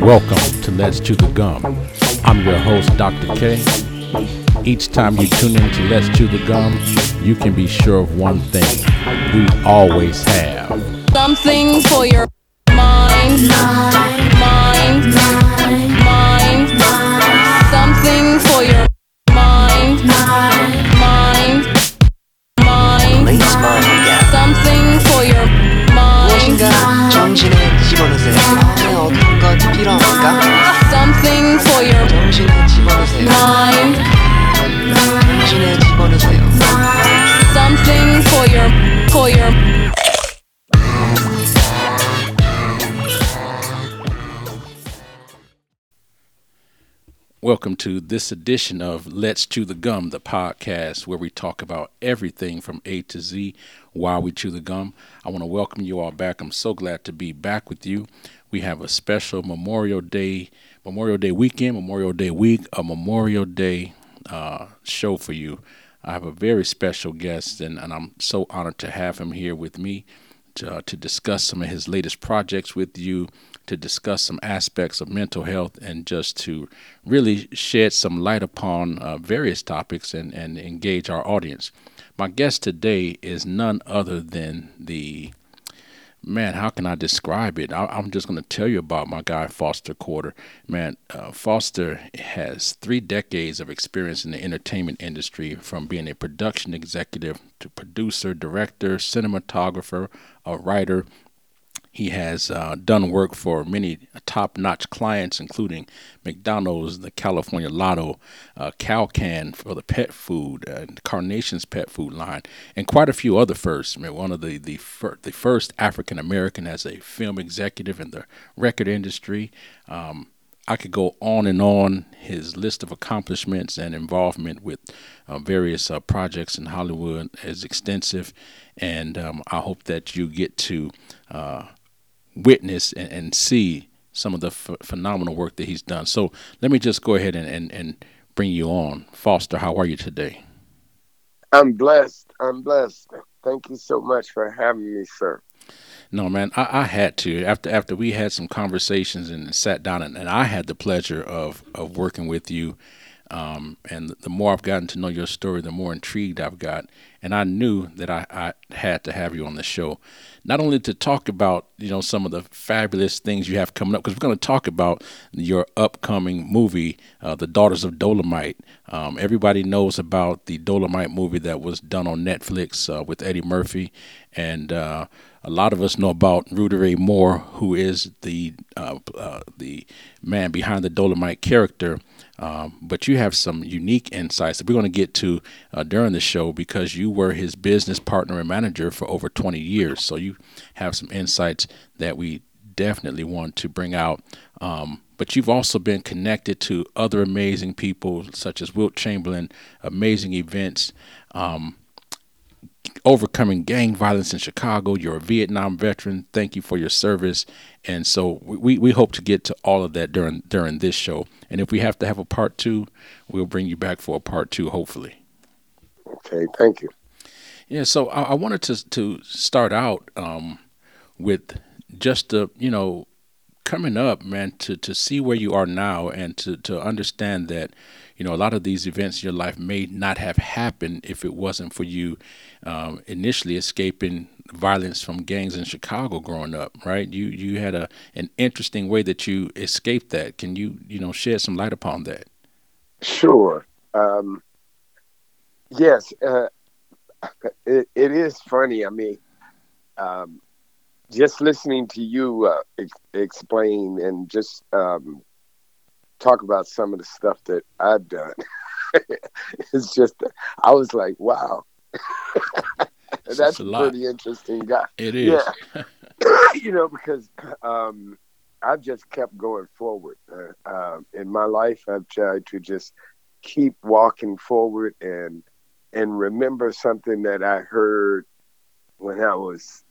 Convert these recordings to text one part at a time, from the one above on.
Welcome to Let's Chew the Gum. I'm your host, Dr. K. Each time you tune in to Let's Chew the Gum, you can be sure of one thing. We always have something for your mind, mind, mind, mind, something for your mind, mind, mind, mind, something for your mind, Welcome to this edition of Let's Chew the Gum, the podcast where we talk about everything from A to Z while we chew the gum. I want to welcome you all back. I'm so glad to be back with you. We have a special Memorial Day, Memorial Day weekend, Memorial Day week, a Memorial Day uh, show for you. I have a very special guest, and, and I'm so honored to have him here with me to, uh, to discuss some of his latest projects with you, to discuss some aspects of mental health, and just to really shed some light upon uh, various topics and, and engage our audience. My guest today is none other than the man, how can I describe it? I, am just going to tell you about my guy, Foster Quarter. Man, uh, Foster has three decades of experience in the entertainment industry, from being a production executive to producer, director, cinematographer, a writer. He has uh, done work for many top notch clients, including McDonald's, the California Lotto, uh, Calcan for the pet food, and Carnation's pet food line, and quite a few other firsts. I mean, one of the, the, fir- the first African American as a film executive in the record industry. Um, I could go on and on. His list of accomplishments and involvement with uh, various uh, projects in Hollywood is extensive, and um, I hope that you get to uh, witness and, and, see some of the f- phenomenal work that he's done. So let me just go ahead and, and, and bring you on. Foster, how are you today? I'm blessed. I'm blessed. Thank you so much for having me, sir. No, man, I, I, had to after after we had some conversations and sat down, and, and I had the pleasure of of working with you. Um, and the more I've gotten to know your story, the more intrigued I've got. And I knew that I, I had to have you on the show, not only to talk about you know some of the fabulous things you have coming up, because we're going to talk about your upcoming movie, uh, The Daughters of Dolemite. Um, everybody knows about the Dolemite movie that was done on Netflix uh, with Eddie Murphy, and uh, a lot of us know about Rudy Ray Moore, who is the uh, uh, the man behind the Dolemite character. Um, but you have some unique insights that we're going to get to uh, during the show because you were his business partner and manager for over 20 years. So you have some insights that we definitely want to bring out. Um, but you've also been connected to other amazing people such as Wilt Chamberlain, amazing events. Um, overcoming gang violence in Chicago. You're a Vietnam veteran. Thank you for your service. And so we, we hope to get to all of that during during this show. And if we have to have a part two, we'll bring you back for a part two, hopefully. Okay, thank you. Yeah, so I, I wanted to to start out um, with just the you know coming up, man, to to see where you are now and to to understand that you know, a lot of these events in your life may not have happened if it wasn't for you um, initially escaping violence from gangs in Chicago growing up, right? You you had a an interesting way that you escaped that. Can you you know shed some light upon that? Sure. Um, yes, uh, it, it is funny. I mean, um, just listening to you uh, ex- explain and just um, talk about some of the stuff that I've done. it's just, I was like, wow. That's a, pretty interesting guy. It is. Yeah. you know, because um, I've just kept going forward. Uh, uh, in my life, I've tried to just keep walking forward and and remember something that I heard when I was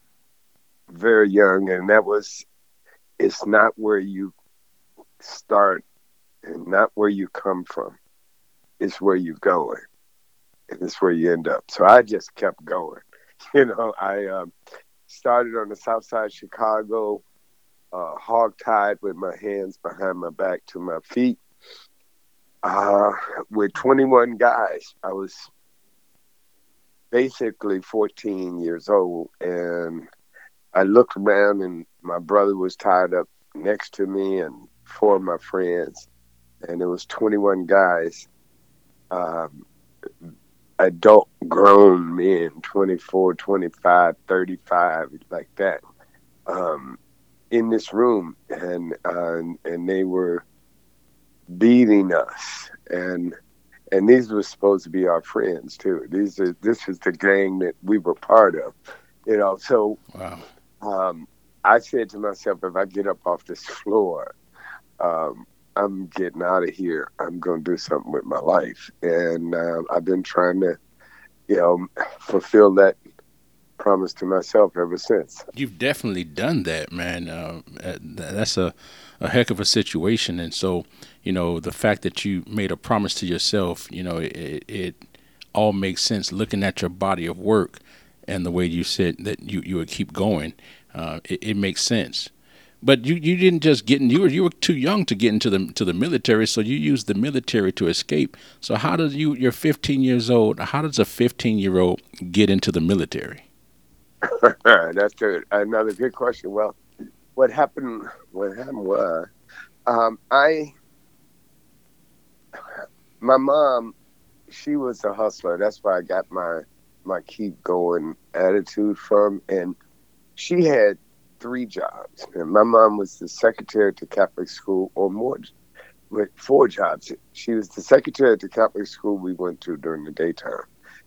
very young, and that was, it's not where you start and not where you come from. It's where you're going, and it's where you end up. So I just kept going. You know, I um, started on the south side of Chicago, uh, hog tied with my hands behind my back to my feet uh, with 21 guys. I was basically 14 years old, and I looked around, and my brother was tied up next to me, and four of my friends, and it was 21 guys, um, adult grown men, 24, 25, 35, like that, um, in this room, and uh, and they were beating us. And and these were supposed to be our friends too. These are this is the gang that we were part of you know. So Wow. um, i said to myself if i get up off this floor um, i'm getting out of here i'm going to do something with my life and uh, i've been trying to you know fulfill that promise to myself ever since You've definitely done that, man. Uh, uh, that's a, a heck of a situation. And so, you know, the fact that you made a promise to yourself, you know, it, it all makes sense looking at your body of work and the way you said that you, you would keep going. Uh, it, it makes sense. But you, you didn't just get in. You were you were too young to get into the to the military, so you used the military to escape. So how does you? You're 15 years old. How does a 15 year old get into the military? That's. Another good question. Well, what happened? What happened was, um, I, my mom, she was a hustler. That's where I got my my keep going attitude from, and she had three jobs. And my mom was the secretary at the Catholic school, or more, with four jobs. She was the secretary at the Catholic school we went to during the daytime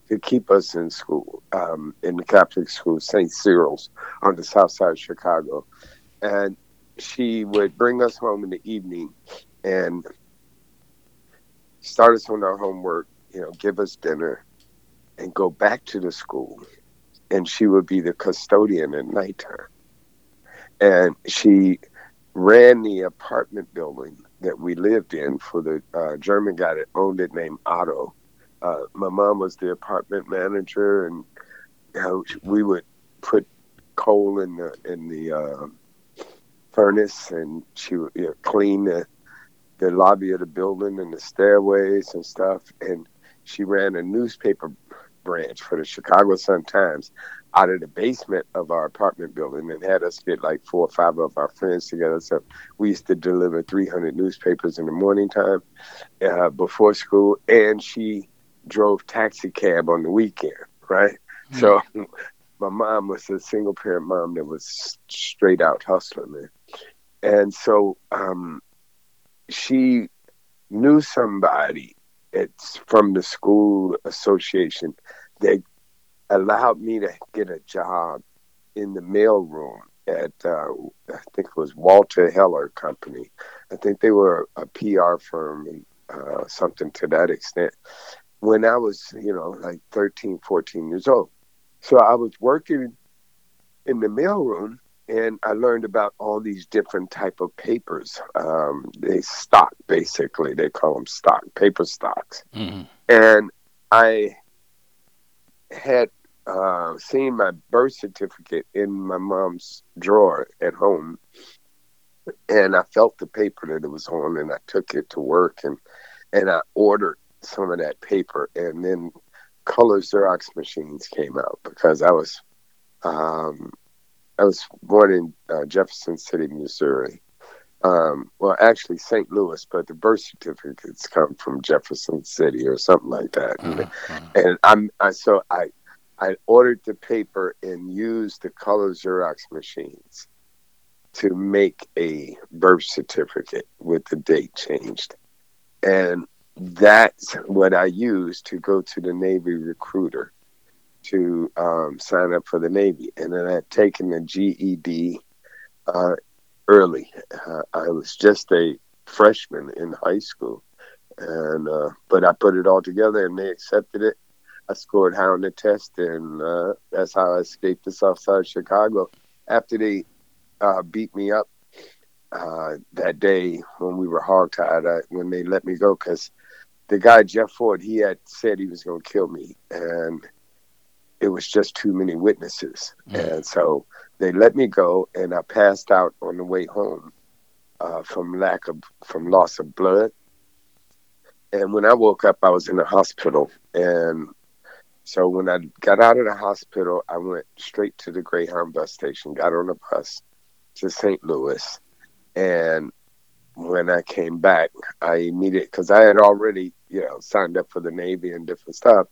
to keep us in school, um, in the Catholic school, St. Cyril's on the south side of Chicago. And she would bring us home in the evening and start us on our homework, you know, give us dinner and go back to the school. And she would be the custodian at nighttime. And she ran the apartment building that we lived in for the uh, German guy that owned it named Otto uh, my mom was the apartment manager, and you know, we would put coal in the in the uh, furnace, and she would you know, clean the the lobby of the building and the stairways and stuff. And she ran a newspaper branch for the Chicago Sun Times out of the basement of our apartment building and had us get like four or five of our friends together. So we used to deliver 300 newspapers in the morning time uh, before school. And she drove taxi cab on the weekend, right? Mm-hmm. So my mom was a single parent mom that was straight out hustling, man. And so um, she knew somebody it's from the school association that allowed me to get a job in the mailroom at uh, I think it was Walter Heller Company. I think they were a PR firm and uh, something to that extent when I was, you know, like 13, 14 years old. So I was working in the mailroom and I learned about all these different type of papers. Um, they stock, basically. They call them stock, paper stocks. Mm-hmm. And I had uh, seen my birth certificate in my mom's drawer at home. And I felt the paper that it was on, and I took it to work, and and I ordered some of that paper, and then color Xerox machines came out because I was um, I was born in uh, Jefferson City, Missouri. Um, well, actually St. Louis, but the birth certificates come from Jefferson City or something like that. Uh-huh. And I'm I so I I ordered the paper and used the color Xerox machines to make a birth certificate with the date changed. And that's what I used to go to the Navy recruiter to um, sign up for the Navy. And then I'd taken the GED uh, early. Uh, I was just a freshman in high school, and uh, but I put it all together, and they accepted it. I scored high on the test, and uh, that's how I escaped the South Side of Chicago. After they uh, beat me up uh, that day when we were hogtied, when they let me go, because the guy Jeff Ford, he had said he was going to kill me, and it was just too many witnesses, and so they let me go, and I passed out on the way home uh, from lack of from loss of blood. And when I woke up, I was in the hospital, and so when I got out of the hospital, I went straight to the Greyhound bus station, got on a bus to St. Louis, and when I came back, I immediately because I had already you know signed up for the Navy and different stuff,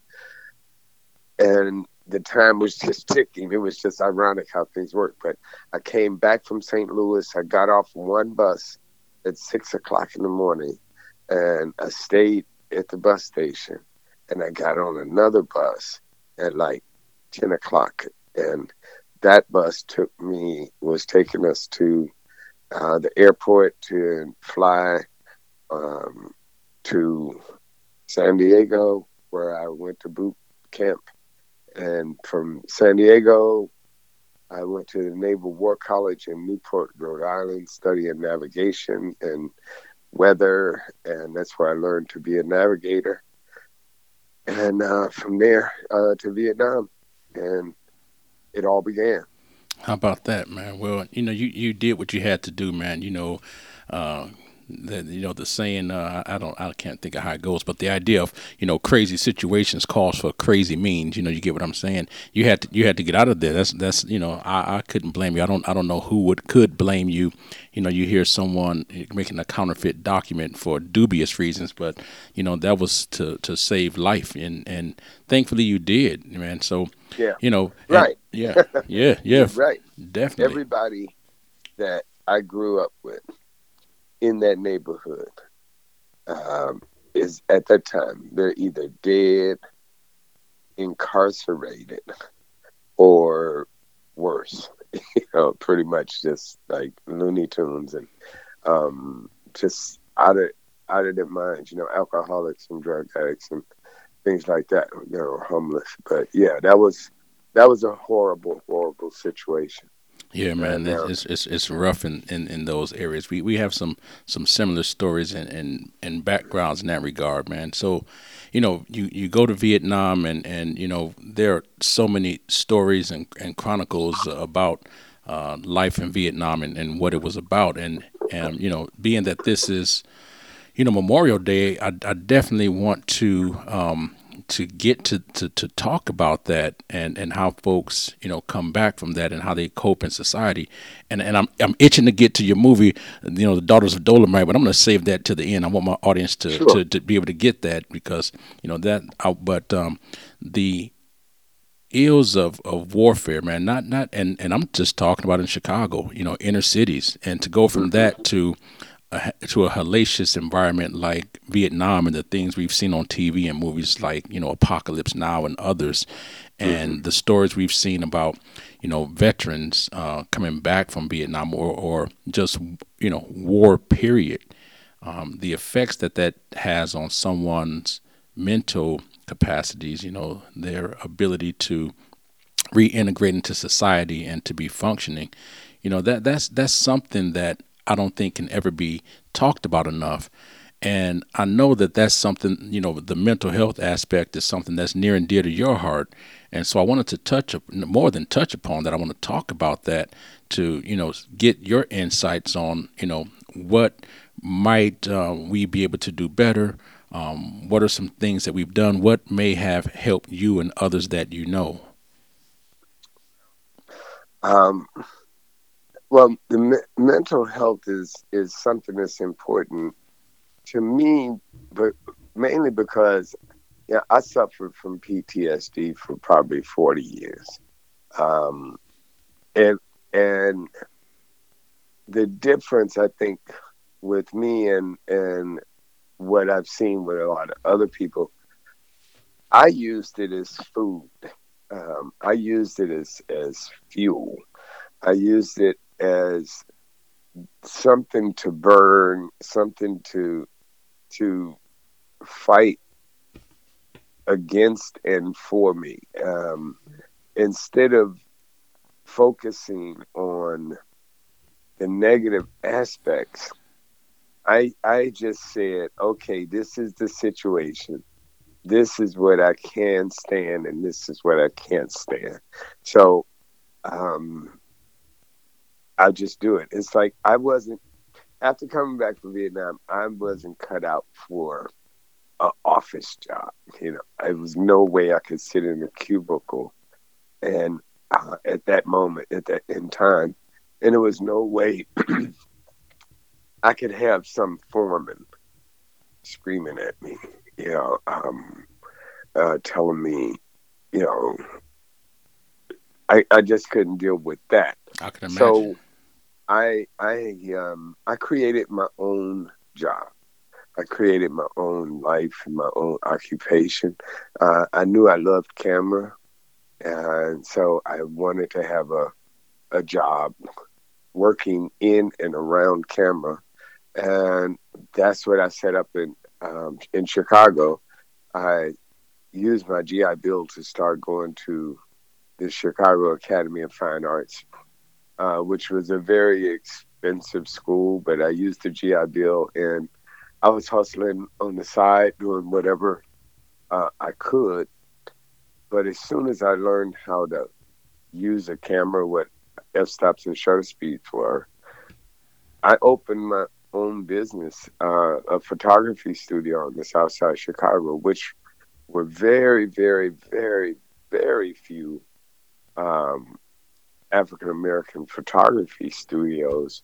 and the time was just ticking. It was just ironic how things work. But I came back from St. Louis. I got off one bus at six o'clock in the morning, and I stayed at the bus station. And I got on another bus at like ten o'clock, and that bus took me was taking us to uh, the airport to fly um, to San Diego, where I went to boot camp and from San Diego, I went to the Naval War College in Newport, Rhode Island, studying navigation and weather, and that's where I learned to be a navigator. And uh, from there uh, to Vietnam, and it all began. How about that, man? Well, you know, you, you did what you had to do, man. You know, uh, the, you know the saying uh, I don't I can't think of how it goes, but the idea of you know crazy situations calls for crazy means. You know, you get what I'm saying. You had to you had to get out of there. That's that's you know I, I couldn't blame you. I don't I don't know who would could blame you. You know, you hear someone making a counterfeit document for dubious reasons, but you know that was to to save life, and and thankfully you did, man. So yeah, you know, right, yeah, yeah, yeah, right, definitely. Everybody that I grew up with in that neighborhood um, is at that time they're either dead, incarcerated, or worse. you know, pretty much just like Looney Tunes and um, just out of out of their minds. You know, alcoholics and drug addicts and things like that. You know, homeless. But yeah, that was that was a horrible, horrible situation. Yeah, man, it's, it's it's rough in, in, in those areas. We we have some some similar stories and, and, and backgrounds in that regard, man. So, you know, you, you go to Vietnam and, and you know there are so many stories and, and chronicles about uh, life in Vietnam and, and what it was about, and and you know, being that this is, you know, Memorial Day, I, I definitely want to um, to get to, to, to talk about that and, and how folks you know come back from that and how they cope in society and and I'm I'm itching to get to your movie you know the Daughters of Dolemite but I'm going to save that to the end I want my audience to, sure. to, to be able to get that because you know that I, but um, the ills of, of warfare man not not and, and I'm just talking about in Chicago you know inner cities and to go from mm-hmm. that to a, to a hellacious environment like Vietnam and the things we've seen on TV and movies like you know Apocalypse Now and others, and mm-hmm. the stories we've seen about you know veterans uh, coming back from Vietnam or or just you know war period, um, the effects that that has on someone's mental capacities, you know their ability to reintegrate into society and to be functioning, you know that that's that's something that I don't think can ever be talked about enough. And I know that that's something, you know, the mental health aspect is something that's near and dear to your heart. And so I wanted to touch more than touch upon that. I want to talk about that to, you know, get your insights on, you know, what might uh, we be able to do better? Um, what are some things that we've done? What may have helped you and others that you know? Um, well, the me- mental health is is something that's important to me, but mainly because yeah, I suffered from PTSD for probably forty years, um, and and the difference I think with me and and what I've seen with a lot of other people, I used it as food. Um, I used it as as fuel. I used it as something to burn, something to to fight against and for me. Um, instead of focusing on the negative aspects, I I just said, okay, this is the situation. this is what I can stand and this is what I can't stand. So um, I just do it. It's like I wasn't after coming back from Vietnam, I wasn't cut out for an office job. You know, there was no way I could sit in a cubicle and uh, at that moment, at that in time, and there was no way I could have some foreman screaming at me, you know, um, uh, telling me, you know, I I just couldn't deal with that. I can imagine. So I I um I created my own job. I created my own life, and my own occupation. Uh, I knew I loved camera, and so I wanted to have a a job working in and around camera, and that's what I set up in um, in Chicago. I used my GI Bill to start going to the Chicago Academy of Fine Arts, uh, which was a very expensive school, but I used the GI Bill and I was hustling on the side, doing whatever uh, I could. But as soon as I learned how to use a camera, what f stops and shutter speeds were, I opened my own business, uh, a photography studio on the south side of Chicago, which were very, very, very, very few um, African American photography studios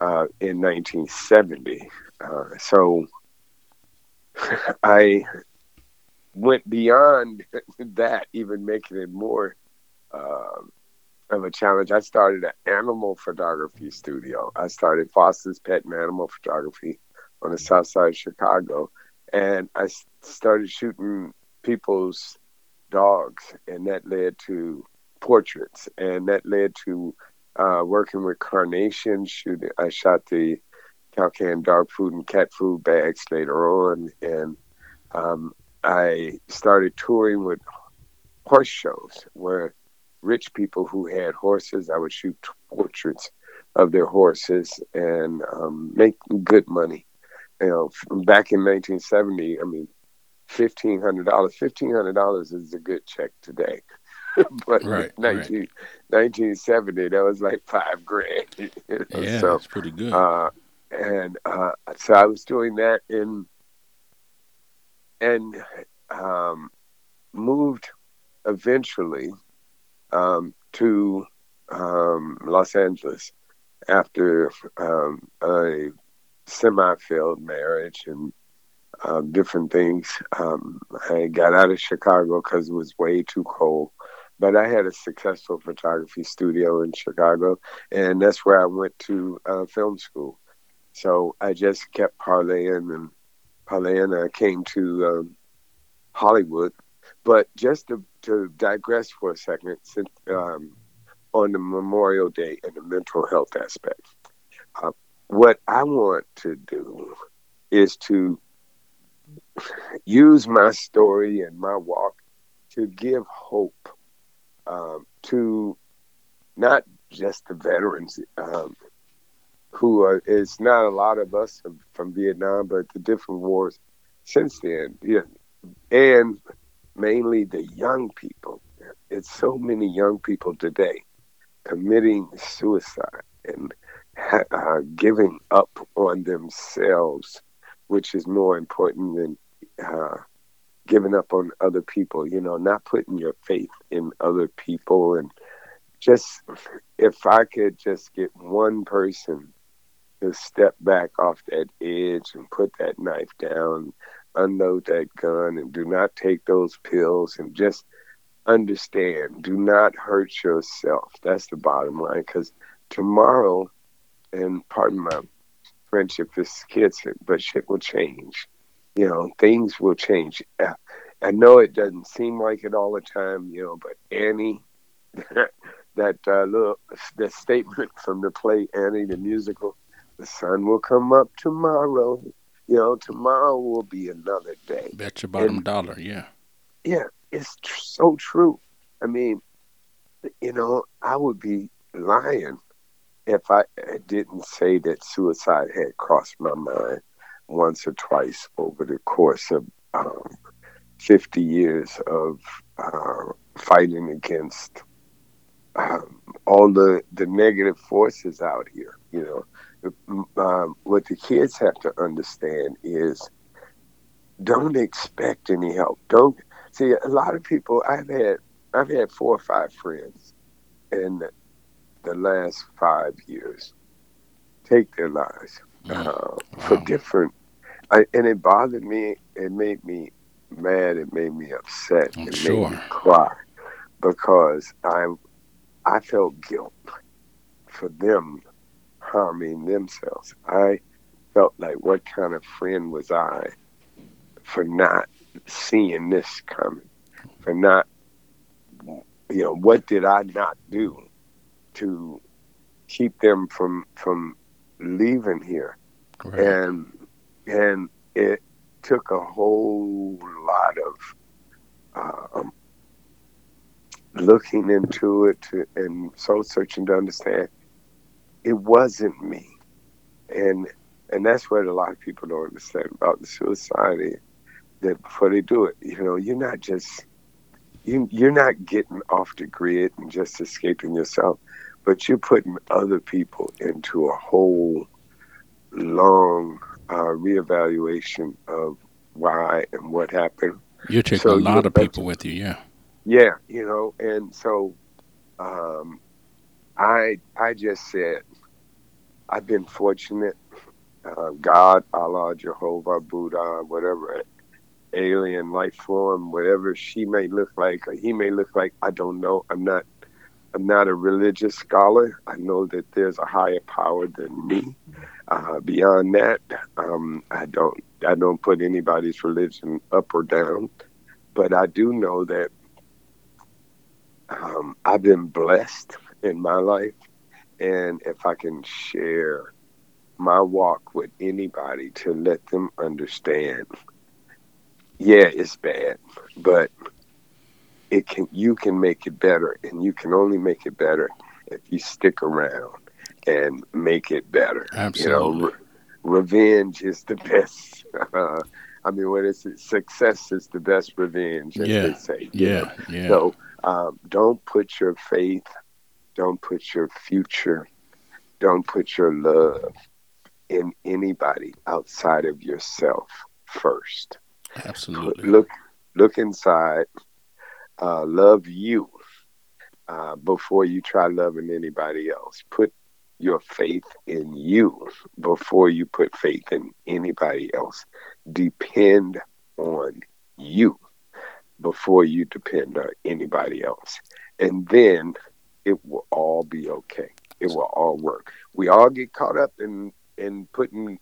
uh, in 1970. Uh, so I went beyond that, even making it more uh, of a challenge. I started an animal photography studio. I started Foster's Pet and Animal Photography on the south side of Chicago. And I started shooting people's dogs, and that led to portraits, and that led to uh, working with Carnation. Shooting, I shot the Calcan dog food and cat food bags later on, and um, I started touring with horse shows where rich people who had horses, I would shoot portraits of their horses and um, make good money. You know, back in 1970, I mean, fifteen hundred dollars. Fifteen hundred dollars is a good check today. but Right, 19, right. 1970, that was like five grand. you know, yeah, so, that's pretty good. uh, and uh, so I was doing that in and um, moved eventually um, to um, Los Angeles after um, a semi-failed marriage and um, different things. Um, I got out of Chicago because it was way too cold. But I had a successful photography studio in Chicago, and that's where I went to uh, film school. So I just kept parlaying and parlaying. I came to um, Hollywood, but just to, to digress for a second, since um, on the Memorial Day and the mental health aspect, uh, what I want to do is to use my story and my walk to give hope um, to not just the veterans um, who are, it's not a lot of us from, from Vietnam, but the different wars since then, yeah, and mainly the young people. It's so many young people today committing suicide and uh, giving up on themselves, which is more important than uh, giving up on other people. You know, not putting your faith in other people, and just if I could just get one person to step back off that edge and put that knife down, unload that gun, and do not take those pills, and just understand do not hurt yourself that's the bottom line because tomorrow and pardon my friendship is kids but shit will change you know things will change i know it doesn't seem like it all the time you know but annie that uh, little that statement from the play annie the musical the sun will come up tomorrow you know tomorrow will be another day Bet your bottom and- dollar, yeah. yeah, it's tr- so true. I mean, you know, I would be lying if I didn't say that suicide had crossed my mind once or twice over the course of um, 50 years of uh, fighting against um, all the, the negative forces out here. You know, um, what the kids have to understand is don't expect any help. Don't see a lot of people. I've had I've had four or five friends in the last five years take their lives uh, wow. for different. I, and it bothered me. It made me mad. It made me upset. I'm it sure. made me cry because I I felt guilt for them harming themselves. I felt like what kind of friend was I for not seeing this coming, for not you know what did I not do to keep them from from leaving here, right. and and it took a whole lot of um, looking into it to, and soul searching to understand it wasn't me, and and that's what a lot of people don't understand about the suicide. That before they do it, you know, you're not just you you're not getting off the grid and just escaping yourself, but you're putting other people into a whole long uh, reevaluation of why and what happened. You're taking so a lot of people with you, yeah. Yeah, you know, and so um, I I just said I've been fortunate. Uh, God, Allah, Jehovah, Buddha, whatever alien life form, whatever she may look like or he may look like, I don't know. I'm not I'm not a religious scholar. I know that there's a higher power than me. Uh, beyond that, um, I don't I don't put anybody's religion up or down, but I do know that um, I've been blessed in my life, and if I can share my walk with anybody to let them understand, yeah, it's bad, but it can you can make it better, and you can only make it better if you stick around and make it better. Absolutely. You know, re- revenge is the best. Uh, I mean, what is it? Success is the best revenge, as yeah. they say. Yeah, know? yeah. So um, don't put your faith, don't put your future, don't put your love in anybody outside of yourself first. Absolutely. Look, look inside. Uh, love you uh, before you try loving anybody else. Put your faith in you before you put faith in anybody else. Depend on you before you depend on anybody else. And then it will all be okay. It will all work. We all get caught up in in putting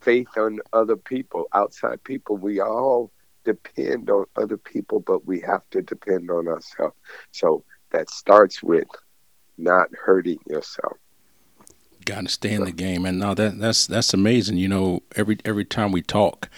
faith on other people, outside people. We all depend on other people, but we have to depend on ourselves. So that starts with not hurting yourself got to stay in the game. And now that that's that's amazing. You know, every every time we talk,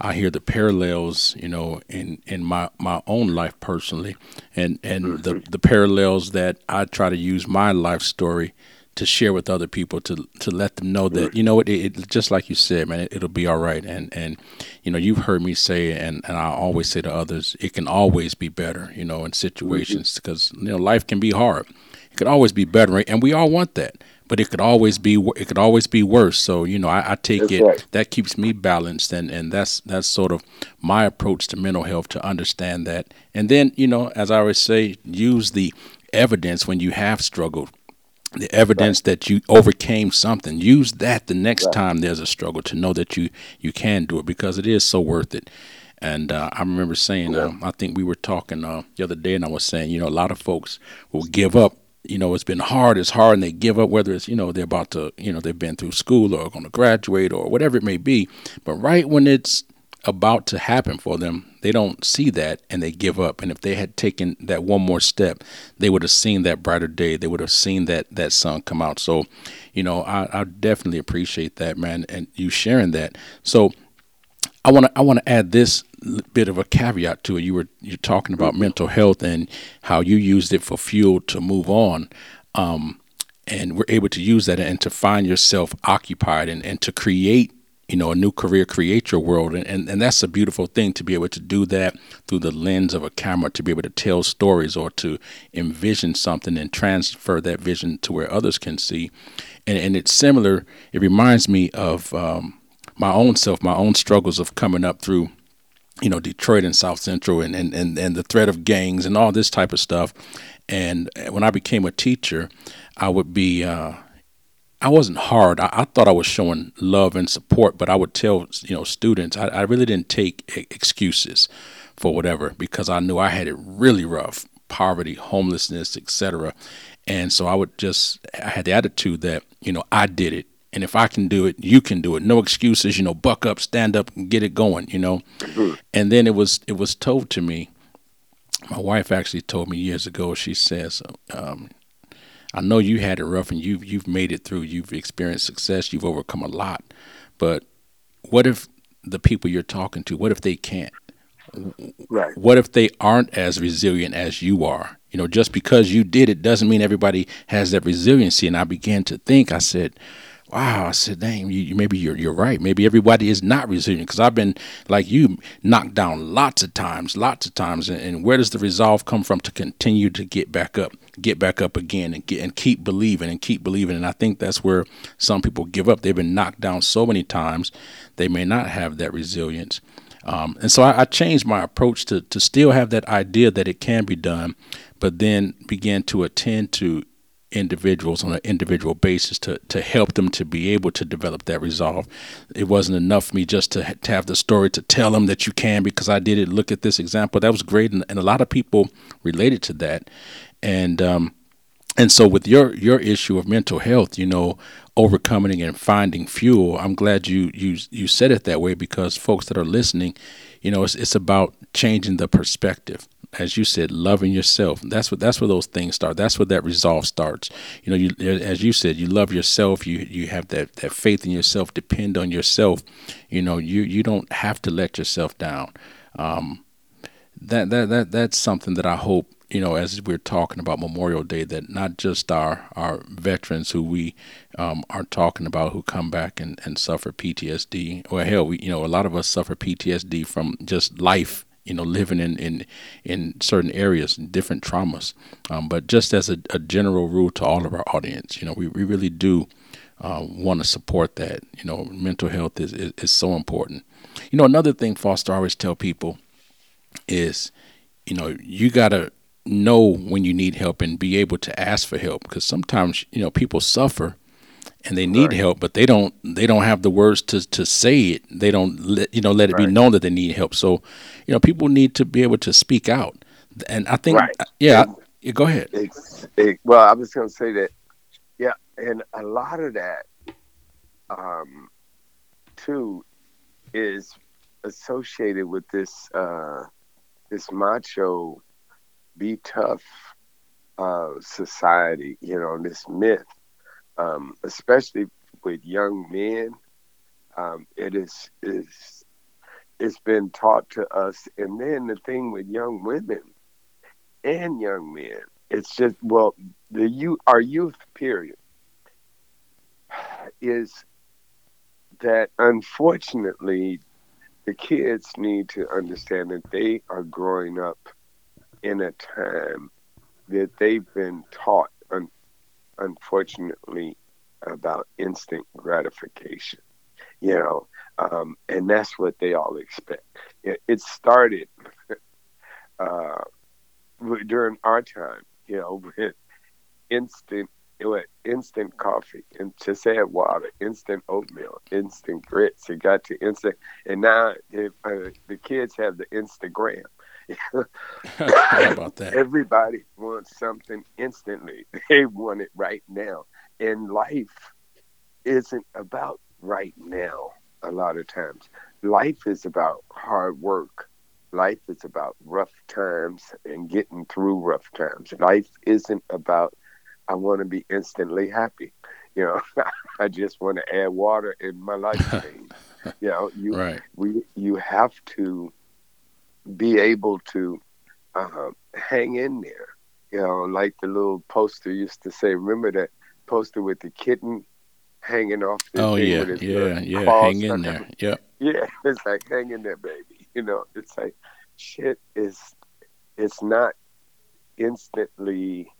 I hear the parallels. You know, in in my my own life personally, and and mm-hmm. the the parallels that I try to use my life story to share with other people to to let them know that you know it, it just like you said man it, will be all right and and you know you've heard me say and and I always say to others it can always be better you know in situations because mm-hmm. you know life can be hard it could always be better right? and we all want that but it could always be it could always be worse. So you know, I, I take that's it right. that keeps me balanced, and and that's that's sort of my approach to mental health to understand that. And then you know, as I always say, use the evidence when you have struggled. The evidence right. that you overcame something, use that the next right. time there's a struggle to know that you you can do it because it is so worth it. And uh, I remember saying, uh, I think we were talking uh, the other day, and I was saying, you know, a lot of folks will give up you know, it's been hard, it's hard, and they give up, whether it's, you know, they're about to, you know, they've been through school or going to graduate or whatever it may be. But right when it's about to happen for them, they don't see that and they give up. And if they had taken that one more step, they would have seen that brighter day. They would have seen that that sun come out. So, you know, I, I definitely appreciate that, man, and you sharing that. So, I want to I want to add this bit of a caveat to it. You were you're talking about mental health and how you used it for fuel to move on, um, and we're able to use that and to find yourself occupied and, and to create you know, a new career, create your world. And, and, and that's a beautiful thing to be able to do that through the lens of a camera, to be able to tell stories or to envision something and transfer that vision to where others can see. And, and it's similar, it reminds me of um, my own self, my own struggles of coming up through you know Detroit and South Central and, and, and, and the threat of gangs and all this type of stuff. And when I became a teacher, I would be uh, I wasn't hard. I, I, thought I was showing love and support, but I would tell you know students I, I really didn't take excuses for whatever because I knew I had it really rough, poverty, homelessness, etc. And so I would just I had the attitude that you know I did it, and if I can do it, you can do it. No excuses. You know, buck up, stand up, and get it going. You know. Mm-hmm. And then it was it was told to me. My wife actually told me years ago. She says. Um, I know you had it rough and you've you've made it through. You've experienced success. You've overcome a lot. But what if the people you're talking to? What if they can't? Right. What if they aren't as resilient as you are? You know, just because you did it doesn't mean everybody has that resiliency. And I began to think. I said, wow, I said, dang, you, maybe you're you're right. Maybe everybody is not resilient because I've been like you, knocked down lots of times, lots of times. And, and, where does the resolve come from to continue to get back up, get back up again, and get and keep believing and keep believing? And I think that's where some people give up. They've been knocked down so many times, they may not have that resilience. Um, and so I, I, changed my approach to to still have that idea that it can be done, but then began to attend to individuals on an individual basis to, to help them to be able to develop that resolve. It wasn't enough for me just to, to have the story to tell them that you can because I did it. Look at this example. That was great. And, and a lot of people related to that. And, um, and so with your, your issue of mental health, you know, overcoming and finding fuel, I'm glad you, you, you said it that way because folks that are listening, you know, it's, it's about changing the perspective as you said, loving yourself. That's what that's where those things start. That's where that resolve starts. You know, you as you said, you love yourself. You you have that that faith in yourself. Depend on yourself. You know, you you don't have to let yourself down. Um, that that that that's something that I hope you know as we're talking about Memorial Day that not just our our veterans who we um, are talking about who come back and, and suffer PTSD or hell we you know a lot of us suffer PTSD from just life you know, living in in in certain areas, different traumas. Um, but just as a, a, general rule to all of our audience, you know, we, we really do uh, want to support that. You know, mental health is, is, is so important. You know, another thing Foster always tell people is, you know, you gotta know when you need help and be able to ask for help because sometimes you know people suffer and they need right. help, but they don't they don't have the words to to say it. They don't let you know let it right. be known that they need help. So, you know, people need to be able to speak out. And I think, right. yeah, yeah, go ahead. It, well, I was going to say that, yeah, and a lot of that, um, too, is associated with this uh, this macho, be tough uh, society. You know, this myth um, especially with young men. Um, it is is it's been taught to us, and then the thing with young women and young men, it's just well, the you our youth period is that unfortunately the kids need to understand that they are growing up in a time that they've been taught unfortunately, about instant gratification. You know, um, and that's what they all expect. It, it started uh, during our time, you know, with instant with instant coffee and just add water, instant oatmeal, instant grits. It got to instant, and now it, uh, the kids have the Instagram. How about that? Everybody wants something instantly. They want it right now. And life isn't about right now a lot of times. Life is about hard work. Life is about rough times and getting through rough times. Life isn't about I want to be instantly happy. You know, I just want to add water in my life. you know, you right. we you have to be able to uh, hang in there. You know, like the little poster used to say. Remember that poster with the kitten hanging off. The Oh yeah, yeah, yeah. Hang in there. out. Yep. Yeah, it's like hang in there, baby. You know, it's like shit is. It's not instantly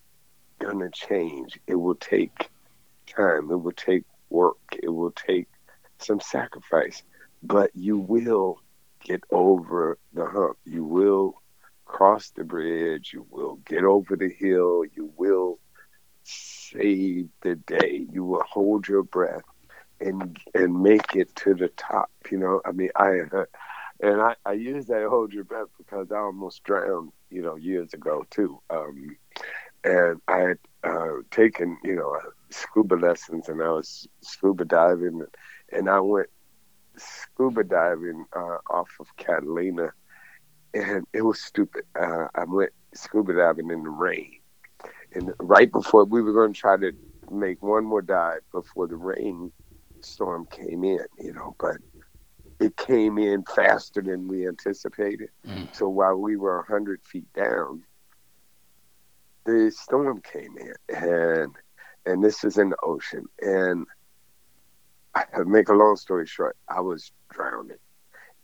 gonna change. It will take time. It will take work. It will take some sacrifice. But you will get over the hump. You will cross the bridge. You will get over the hill. You will save the day. You will hold your breath and and make it to the top. You know, I mean, I uh, and I, I use that hold your breath because I almost drowned, you know, years ago too. Um, and I had uh, taken, you know, scuba lessons, and I was scuba diving, and I went scuba diving uh, off of Catalina, and it was stupid. Uh, I went scuba diving in the rain, and right before we were going to try to make one more dive before the rain storm came in, you know, but it came in faster than we anticipated. Mm. So while we were 100 feet down, the storm came in, and and this is in the ocean. And I make a long story short, I was drowning,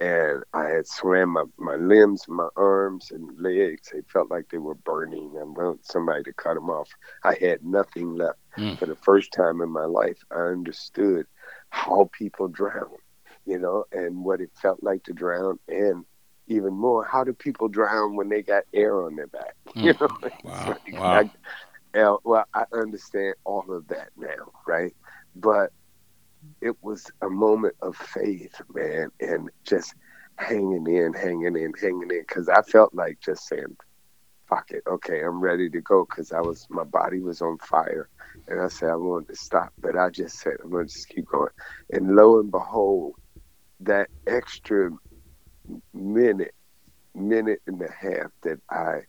and I had swam my, my limbs, my arms and legs. They felt like they were burning. I want somebody to cut them off. I had nothing left. Mm. For the first time in my life, I understood how people drown, you know, and what it felt like to drown, and even more, how do people drown when they got air on their back? You Mm. know, Wow. like, Wow. I- well, I understand all of that now, right? But it was a moment of faith, man, and just hanging in, hanging in, hanging in, because I felt like just saying, "Fuck it, okay, I'm ready to go," because I was, my body was on fire, and I said I wanted to stop, but I just said I'm gonna just keep going, and lo and behold, that extra minute, minute and a half that I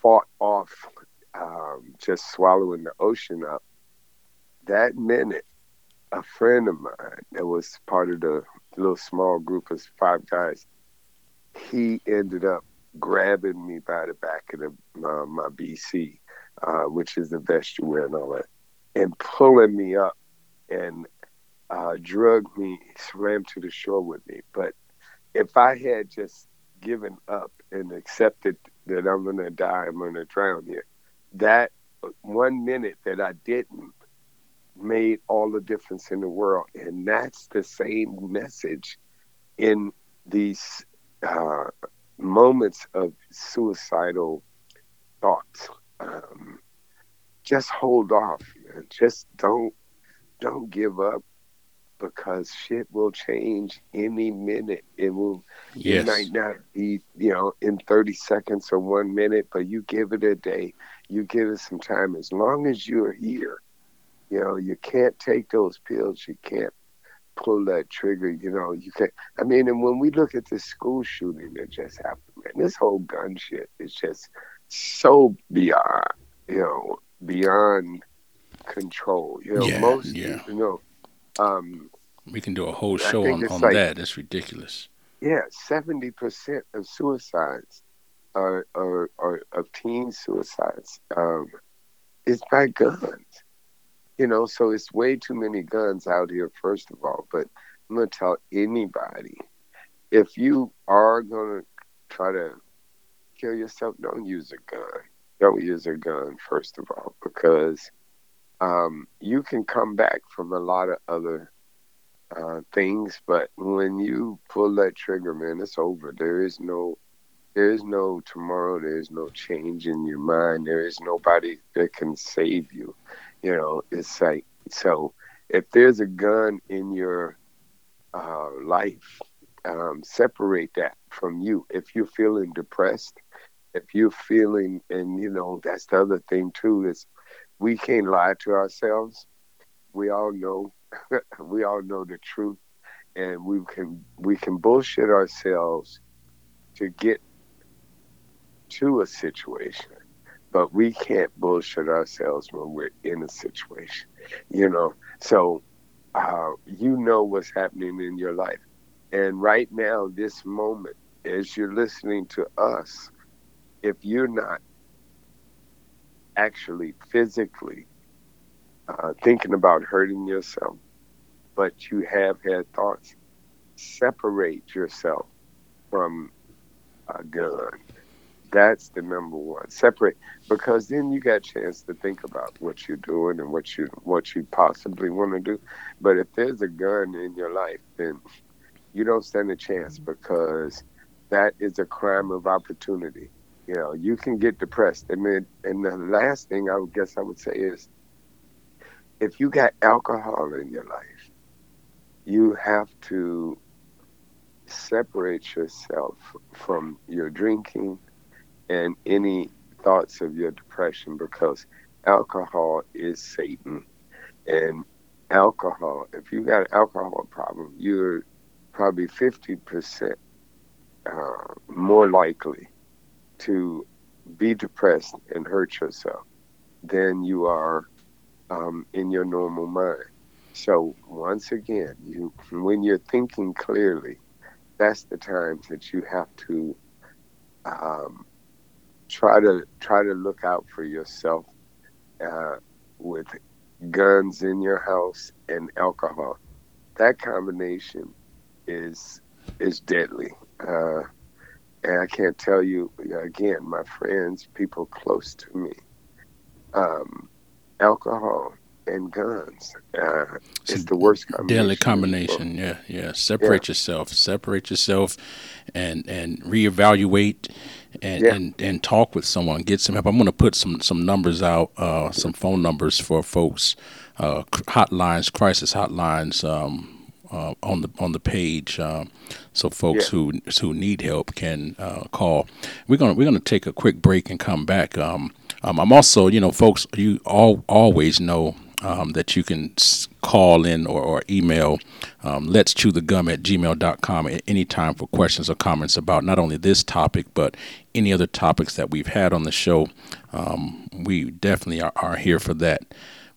fought off um, just swallowing the ocean up. That minute, a friend of mine that was part of the little small group of five guys, he ended up grabbing me by the back of the, uh, my BC, uh, which is the vest you wear and all that, and pulling me up and uh, drugged me, swam to the shore with me. But if I had just given up and accepted that I'm going to die, I'm going to drown here, that one minute that I didn't made all the difference in the world. And that's the same message in these uh, moments of suicidal thoughts. Um, just hold off, man. Just don't don't give up because shit will change any minute. It will yes. it might not be, you know, in 30 seconds or one minute, but you give it a day, you give it some time. As long as you're here, you know, you can't take those pills. You can't pull that trigger. You know, you can't. I mean, and when we look at this school shooting that just happened, man, this whole gun shit is just so beyond, you know, beyond control. You know, Yeah, most, yeah. you know, um, We can do a whole show on, on like- that. That's ridiculous. yeah, seventy percent of suicides are, are, are of teen suicides um, is by guns. You know, so it's way too many guns out here. First of all, but I'm gonna tell anybody if you are gonna try to kill yourself, don't use a gun. Don't use a gun first of all because um, you can come back from a lot of other uh, things, but when you pull that trigger, man, it's over. There is no, there is no tomorrow. There is no change in your mind. There is nobody that can save you. You know, it's like so. If there's a gun in your uh, life, um, separate that from you. If you're feeling depressed, if you're feeling, and you know, that's the other thing too is we can't lie to ourselves. We all know we all know the truth and we can we can bullshit ourselves to get to a situation but we can't bullshit ourselves when we're in a situation you know so uh, you know what's happening in your life and right now this moment as you're listening to us if you're not actually physically uh, thinking about hurting yourself, but you have had thoughts, separate yourself from a gun. That's the number one. Separate because then you got a chance to think about what you're doing and what you what you possibly want to do. But if there's a gun in your life, then you don't stand a chance because that is a crime of opportunity. You know, you can get depressed. I mean, and the last thing I would guess I would say is if you got alcohol in your life, you have to separate yourself from your drinking and any thoughts of your depression because alcohol is Satan. And alcohol, if you got an alcohol problem, you're probably 50% uh, more likely to be depressed and hurt yourself than you are um, in your normal mind. So once again, you when you're thinking clearly, that's the times that you have to um, try to try to look out for yourself uh, with guns in your house and alcohol. That combination is is deadly. Uh, and I can't tell you again, my friends, people close to me, um, alcohol and guns. Uh, it's the worst combination. Deadly combination. Yeah, yeah. Separate yeah. yourself. Separate yourself, and and reevaluate, and, yeah. and and talk with someone. Get some help. I'm going to put some some numbers out, uh, some phone numbers for folks, uh, hotlines, crisis hotlines. Um, uh, on the on the page, uh, so folks yeah. who who need help can uh, call. We're gonna we're gonna take a quick break and come back. Um, um, I'm also, you know, folks, you all always know um, that you can call in or, or email um, let's chew the gum at gmail.com at any time for questions or comments about not only this topic but any other topics that we've had on the show. Um, we definitely are, are, here for that.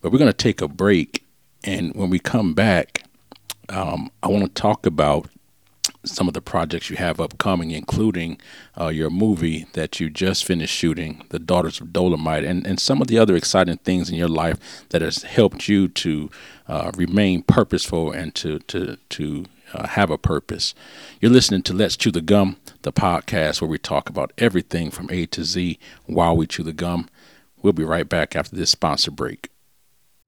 But we're going to take a break. And when we come back um, i want to talk about some of the projects you have upcoming, including uh, your movie that you just finished shooting, The Daughters of Dolemite, and, and some of the other exciting things in your life that has helped you to uh, remain purposeful and to, to, to uh, have a purpose. You're listening to Let's Chew the Gum, the podcast where we talk about everything from A to Z while we chew the gum. We'll be right back after this sponsor break.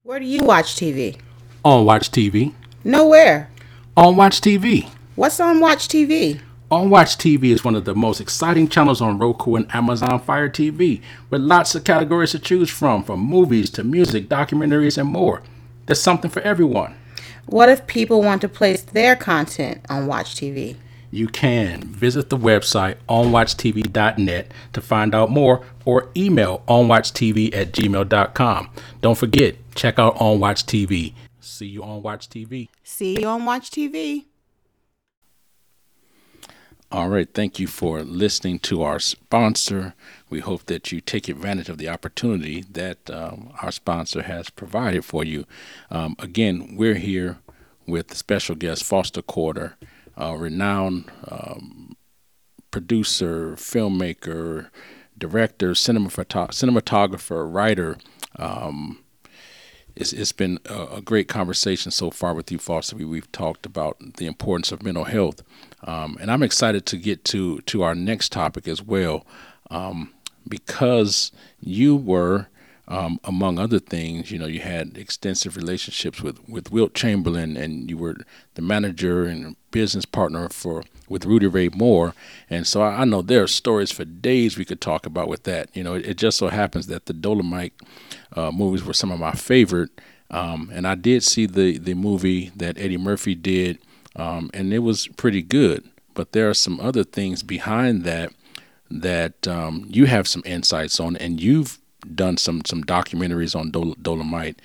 Where do you watch TV? On Watch TV. Nowhere. On Watch TV. What's on Watch TV? On Watch TV is one of the most exciting channels on Roku and Amazon Fire TV, with lots of categories to choose from, from movies to music, documentaries, and more. There's something for everyone. What if people want to place their content on Watch TV? You can visit the website onwatchtv.net to find out more or email onwatchtv at gmail.com. Don't forget, check out On Watch TV. See you on Watch TV. See you on Watch TV. All right. Thank you for listening to our sponsor. We hope that you take advantage of the opportunity that um, our sponsor has provided for you. Um, again, we're here with special guest Foster Corder, a renowned um, producer, filmmaker, director, cinematographer, writer. Um, it's, it's been a, a, great conversation so far with you, Foster. We, have talked about the importance of mental health, um, and I'm excited to get to to our next topic as well, um, because you were. Um, among other things, you know, you had extensive relationships with, with Wilt Chamberlain, and you were the manager and business partner for with Rudy Ray Moore. And so I, I, know there are stories for days we could talk about with that. You know, it, it just so happens that the Dolemite uh, movies were some of my favorite. Um, and I did see the the movie that Eddie Murphy did, um, and it was pretty good. But there are some other things behind that that um, you have some insights on, and you've done some some documentaries on Dol- Dolemite.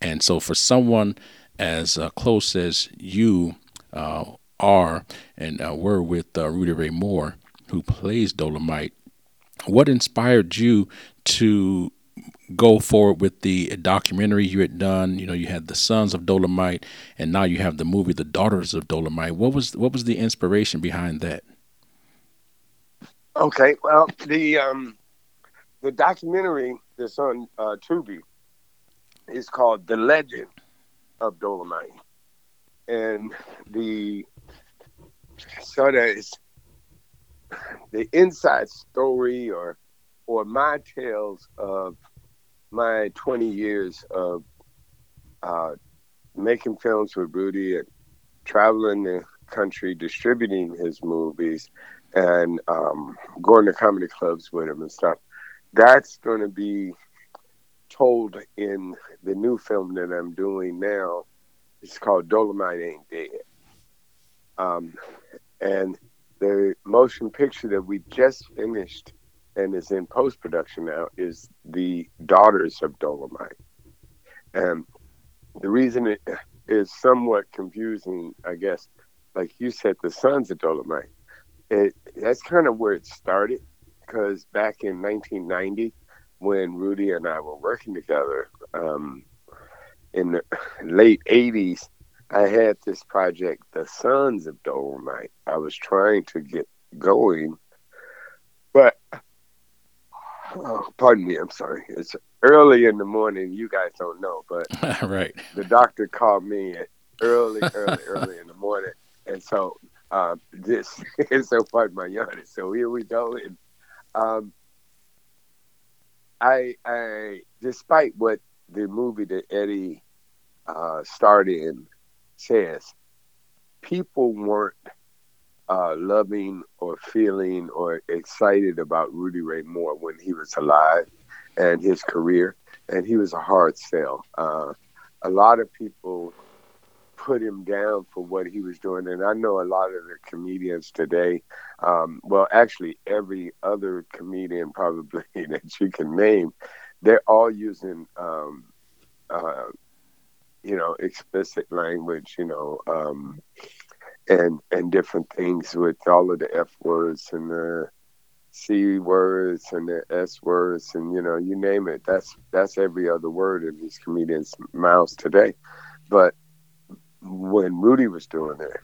And so, for someone as uh, close as you uh, are and uh, were with uh, Rudy Ray Moore, who plays Dolemite, what inspired you to go forward with the documentary you had done. You know, you had the Sons of Dolemite, and now you have the movie The Daughters of Dolemite. What was what was the inspiration behind that? Okay, well, the um, the documentary that's on uh, Tubi is called The Legend of Dolemite. And the sort of is the inside story or or my tales of my 20 years of uh, making films with Rudy and traveling the country distributing his movies and um, going to comedy clubs with him and stuff. That's going to be told in the new film that I'm doing now. It's called Dolemite Ain't Dead. Um, and the motion picture that we just finished and is in post production now is the Daughters of Dolemite. And the reason it is somewhat confusing, I guess, like you said, the Sons of Dolemite. It that's kind of where it started because back in 1990, when Rudy and I were working together, um, in the late 80s, I had this project, The Sons of Dolemite. I was trying to get going, but oh, pardon me, I'm sorry. It's early in the morning. You guys don't know, but right. the doctor called me early, early, early in the morning, and so uh, this is so pardon my yawning. So here we go, and um, I, I, despite what the movie that Eddie uh, starred in says, people weren't uh, loving or feeling or excited about Rudy Ray Moore when he was alive and his career, and he was a hard sell. Uh, a lot of people put him down for what he was doing, and I know a lot of the comedians today. Um, well, actually, every other comedian probably that you can name, they're all using, um, uh, you know, explicit language, you know, um, and and different things with all of the F words and the C words and the S words and you know you name it. That's that's every other word in these comedians' mouths today. But when Rudy was doing it,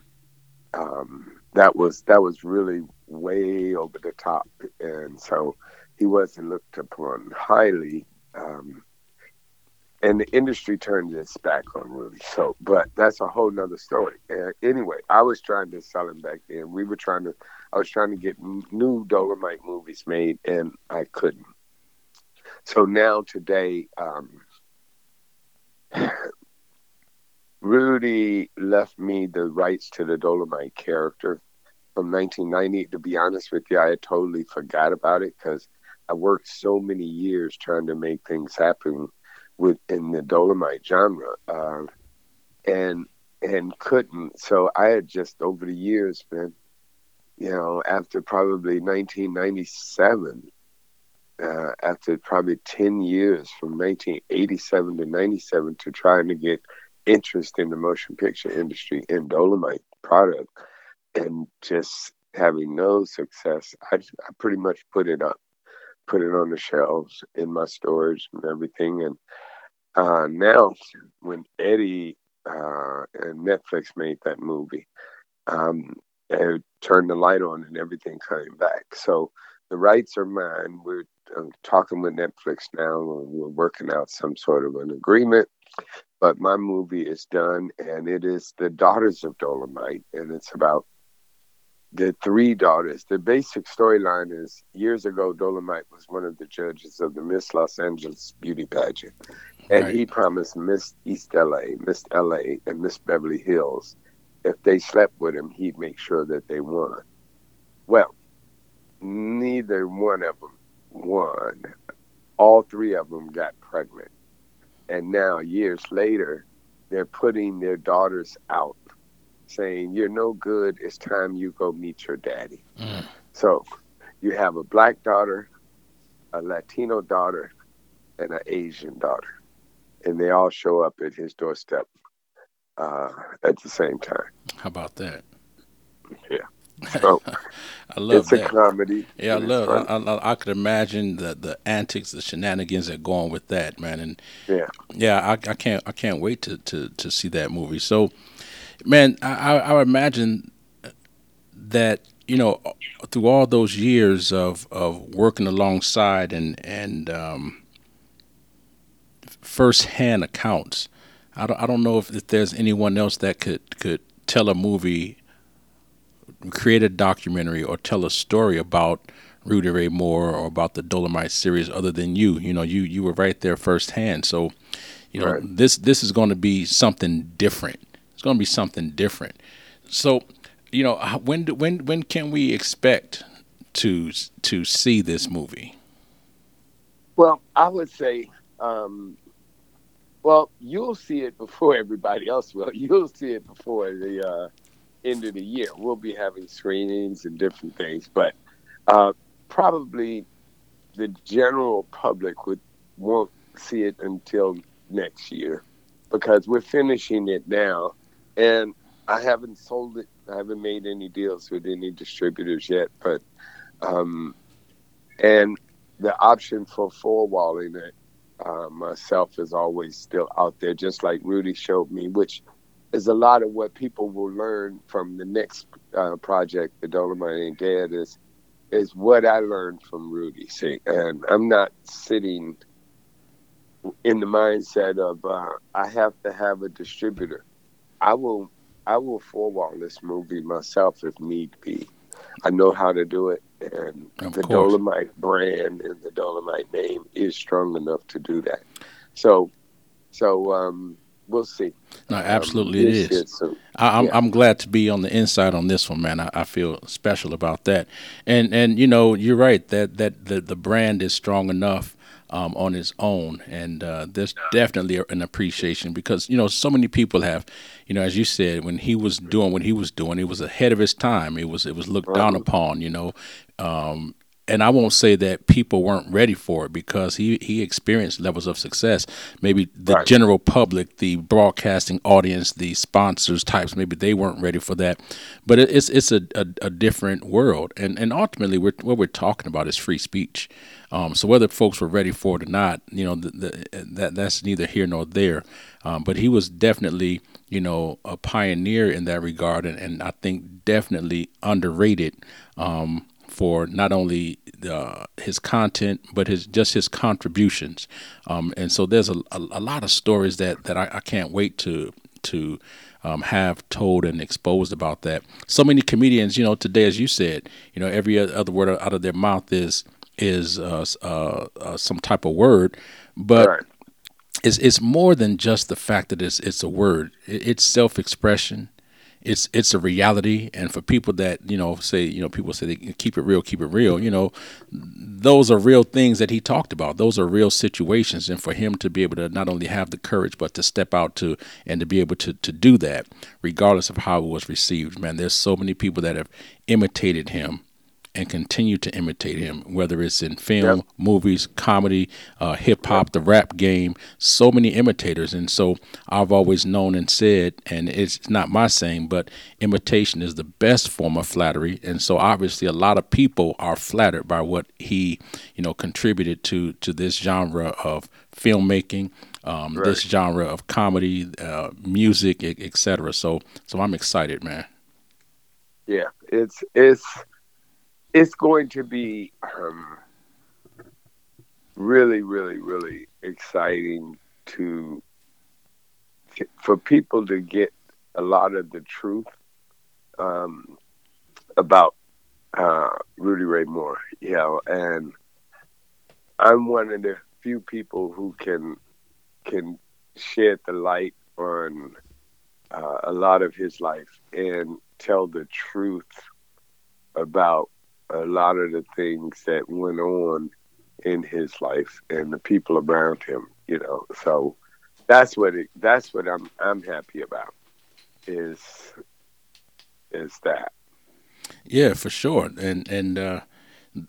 um, that was that was really way over the top, and so he wasn't looked upon highly. Um, and the industry turned its back on Rudy. So, but that's a whole nother story. And anyway, I was trying to sell him back then. We were trying to, I was trying to get new Dolemite movies made, and I couldn't. So now today, um, Rudy left me the rights to the Dolemite character from 1990. To be honest with you, I totally forgot about it because I worked so many years trying to make things happen within the Dolemite genre, uh, and and couldn't. So I had just over the years been, you know, after probably 1997, uh, after probably 10 years from 1987 to 97 to trying to get interest in the motion picture industry in Dolemite product and just having no success, I, I pretty much put it up, put it on the shelves in my storage and everything. And uh, now, when Eddie uh, and Netflix made that movie, um, and turned the light on and everything came back. So the rights are mine. We're uh, talking with Netflix now. We're working out some sort of an agreement but my movie is done and it is the daughters of dolemite and it's about the three daughters. The basic storyline is years ago dolemite was one of the judges of the miss los angeles beauty pageant. And right. he promised miss east la miss la and miss beverly hills if they slept with him he'd make sure that they won. Well neither one of them won. All three of them got pregnant. And now years later they're putting their daughters out saying you're no good it's time you go meet your daddy mm. so you have a black daughter a latino daughter and an asian daughter and they all show up at his doorstep uh, at the same time how about that yeah so I love it's that. a comedy. Yeah, I love. I, I, I, could imagine the the antics, the shenanigans that go on with that, man. And yeah, yeah, I, I can't I can't wait to, to, to see that movie. So, man, I I would imagine that you know through all those years of of working alongside and and um, firsthand accounts. I don't, I don't know if, if there's anyone else that could could tell a movie, create a documentary, or tell a story about Rudy Ray Moore or about the Dolemite series other than you. You know, you you were right there firsthand. So, you know, Right. this this is going to be something different. It's going to be something different. So, you know, when when when can we expect to to see this movie? Well, I would say, um, well, you'll see it before everybody else will. You'll see it before the uh, end of the year. We'll be having screenings and different things, but uh, probably the general public would won't see it until next year because we're finishing it now, and I haven't sold it. I haven't made any deals with any distributors yet, but um, and the option for four walling it uh, myself is always still out there, just like Rudy showed me, which is a lot of what people will learn from the next uh, project, the Dolemite Ain't Dead, is is what I learned from Rudy. See, and I'm not sitting in the mindset of uh, I have to have a distributor. I will I will four this movie myself if need be. I know how to do it, and Of the course. Dolemite brand and the Dolemite name is strong enough to do that. So, so um, we'll see. No, Um, absolutely you'll it is. I, I'm Yeah. I'm glad to be on the inside on this one, man. I, I feel special about that, and and you know you're right that that the the brand is strong enough um, on his own, and uh, there's definitely an appreciation because you know so many people have, you know, as you said, when he was doing what he was doing, it was ahead of his time. It was it was looked down upon, you know. Um, and I won't say that people weren't ready for it because he, he experienced levels of success. Maybe the Right. general public, the broadcasting audience, the sponsors types, maybe they weren't ready for that. But it, it's it's a, a, a different world, and and ultimately, we're, what we're talking about is free speech. Um, so whether folks were ready for it or not, you know, the, the, that that's neither here nor there. Um, but he was definitely, you know, a pioneer in that regard, and, and I think definitely underrated. Um, for not only uh, his content but his just his contributions. Um, and so there's a, a, a lot of stories that that I, I can't wait to to um, have told and exposed about that. So many comedians, you know, today as you said, you know, every other word out of their mouth is is uh, uh, uh, some type of word, but Right. it's it's more than just the fact that it's it's a word. It, it's self expression. It's it's a reality, and for people that you know say you know people say they keep it real, keep it real. You know, those are real things that he talked about. Those are real situations, and for him to be able to not only have the courage, but to step out to and to be able to to do that, regardless of how it was received. Man, there's so many people that have imitated him and continue to imitate him, whether it's in film, Yep. movies, comedy, uh, hip hop, the rap game. So many imitators, and so I've always known and said, and it's not my saying, but imitation is the best form of flattery. And so obviously, a lot of people are flattered by what he, you know, contributed to to this genre of filmmaking. Um, This genre of comedy, uh, music, et, et. So, so I'm excited, man. Yeah, it's it's it's going to be um, really, really, really exciting to for people to get a lot of the truth um, about uh, Rudy Ray Moore. You know, and I'm one of the few people who can can shed the light on uh, a lot of his life and tell the truth about a lot of the things that went on in his life and the people around him you know. So that's what it that's what i'm i'm happy about is is that. Yeah, for sure, and and uh,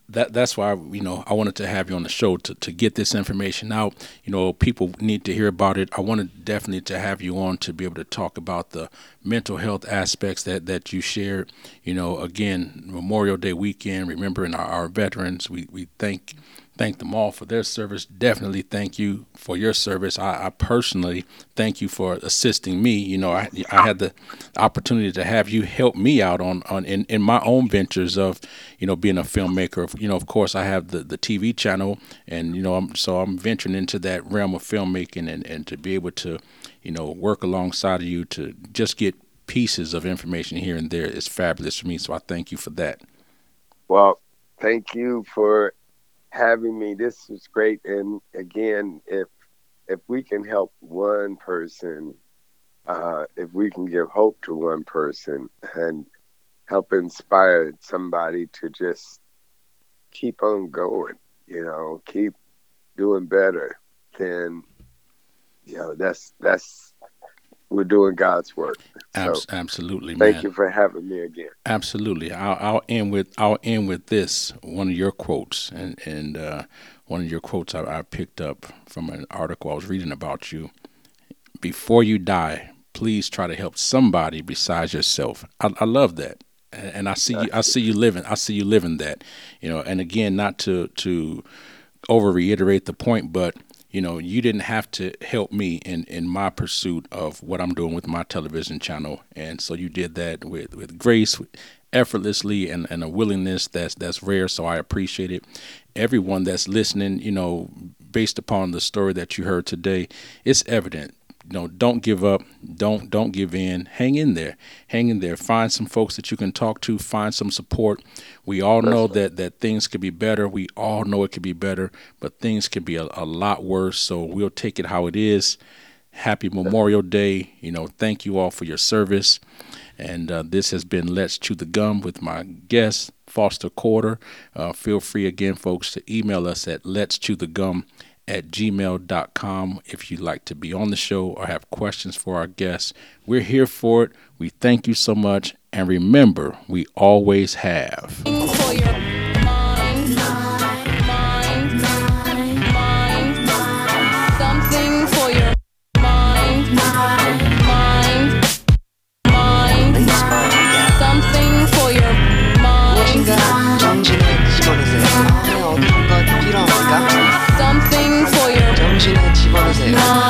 that that's why you know I wanted to have you on the show to, to get this information out. You know, people need to hear about it. I wanted definitely to have you on to be able to talk about the mental health aspects that that you shared. You know, again, Memorial Day weekend, remembering our, our veterans. We we thank thank them all for their service. Definitely thank you for your service. I, I personally thank you for assisting me. You know, I, I had the opportunity to have you help me out on, on in, in my own ventures of, you know, being a filmmaker. You know, of course, I have the, the TV channel, and you know, I'm, so I'm venturing into that realm of filmmaking, and, and to be able to, you know, work alongside of you to just get pieces of information here and there is fabulous for me. So I thank you for that. Well, thank you for having me. This was great. And again, if if we can help one person, uh, if we can give hope to one person and help inspire somebody to just keep on going, you know, keep doing better, then you know that's that's we're doing God's work. So absolutely, thank man. you for having me again. Absolutely. I'll, I'll, end with I'll end with this one of your quotes, and and uh, one of your quotes I, I picked up from an article I was reading about you. Before you die, please try to help somebody besides yourself. I, I love that, and I see you. I see you living. I see you living that. You know, and again, not to to over reiterate the point, but you know, you didn't have to help me in, in my pursuit of what I'm doing with my television channel. And so you did that with, with grace, effortlessly, and, and a willingness that's that's rare. So I appreciate it. Everyone that's listening, you know, based upon the story that you heard today, it's evident you know, don't give up. Don't don't give in. Hang in there. Hang in there. Find some folks that you can talk to. Find some support. We all know that that things could be better. We all know it could be better, but things could be a, a lot worse. So we'll take it how it is. Happy Memorial Day. You know, thank you all for your service. And uh, this has been Let's Chew the Gum with my guest, Foster Corder. Uh, feel free again, folks, to email us at Let's Chew the Gum at gmail.com if you'd like to be on the show or have questions for our guests. We're here for it. We thank you so much. And remember, we always have. No.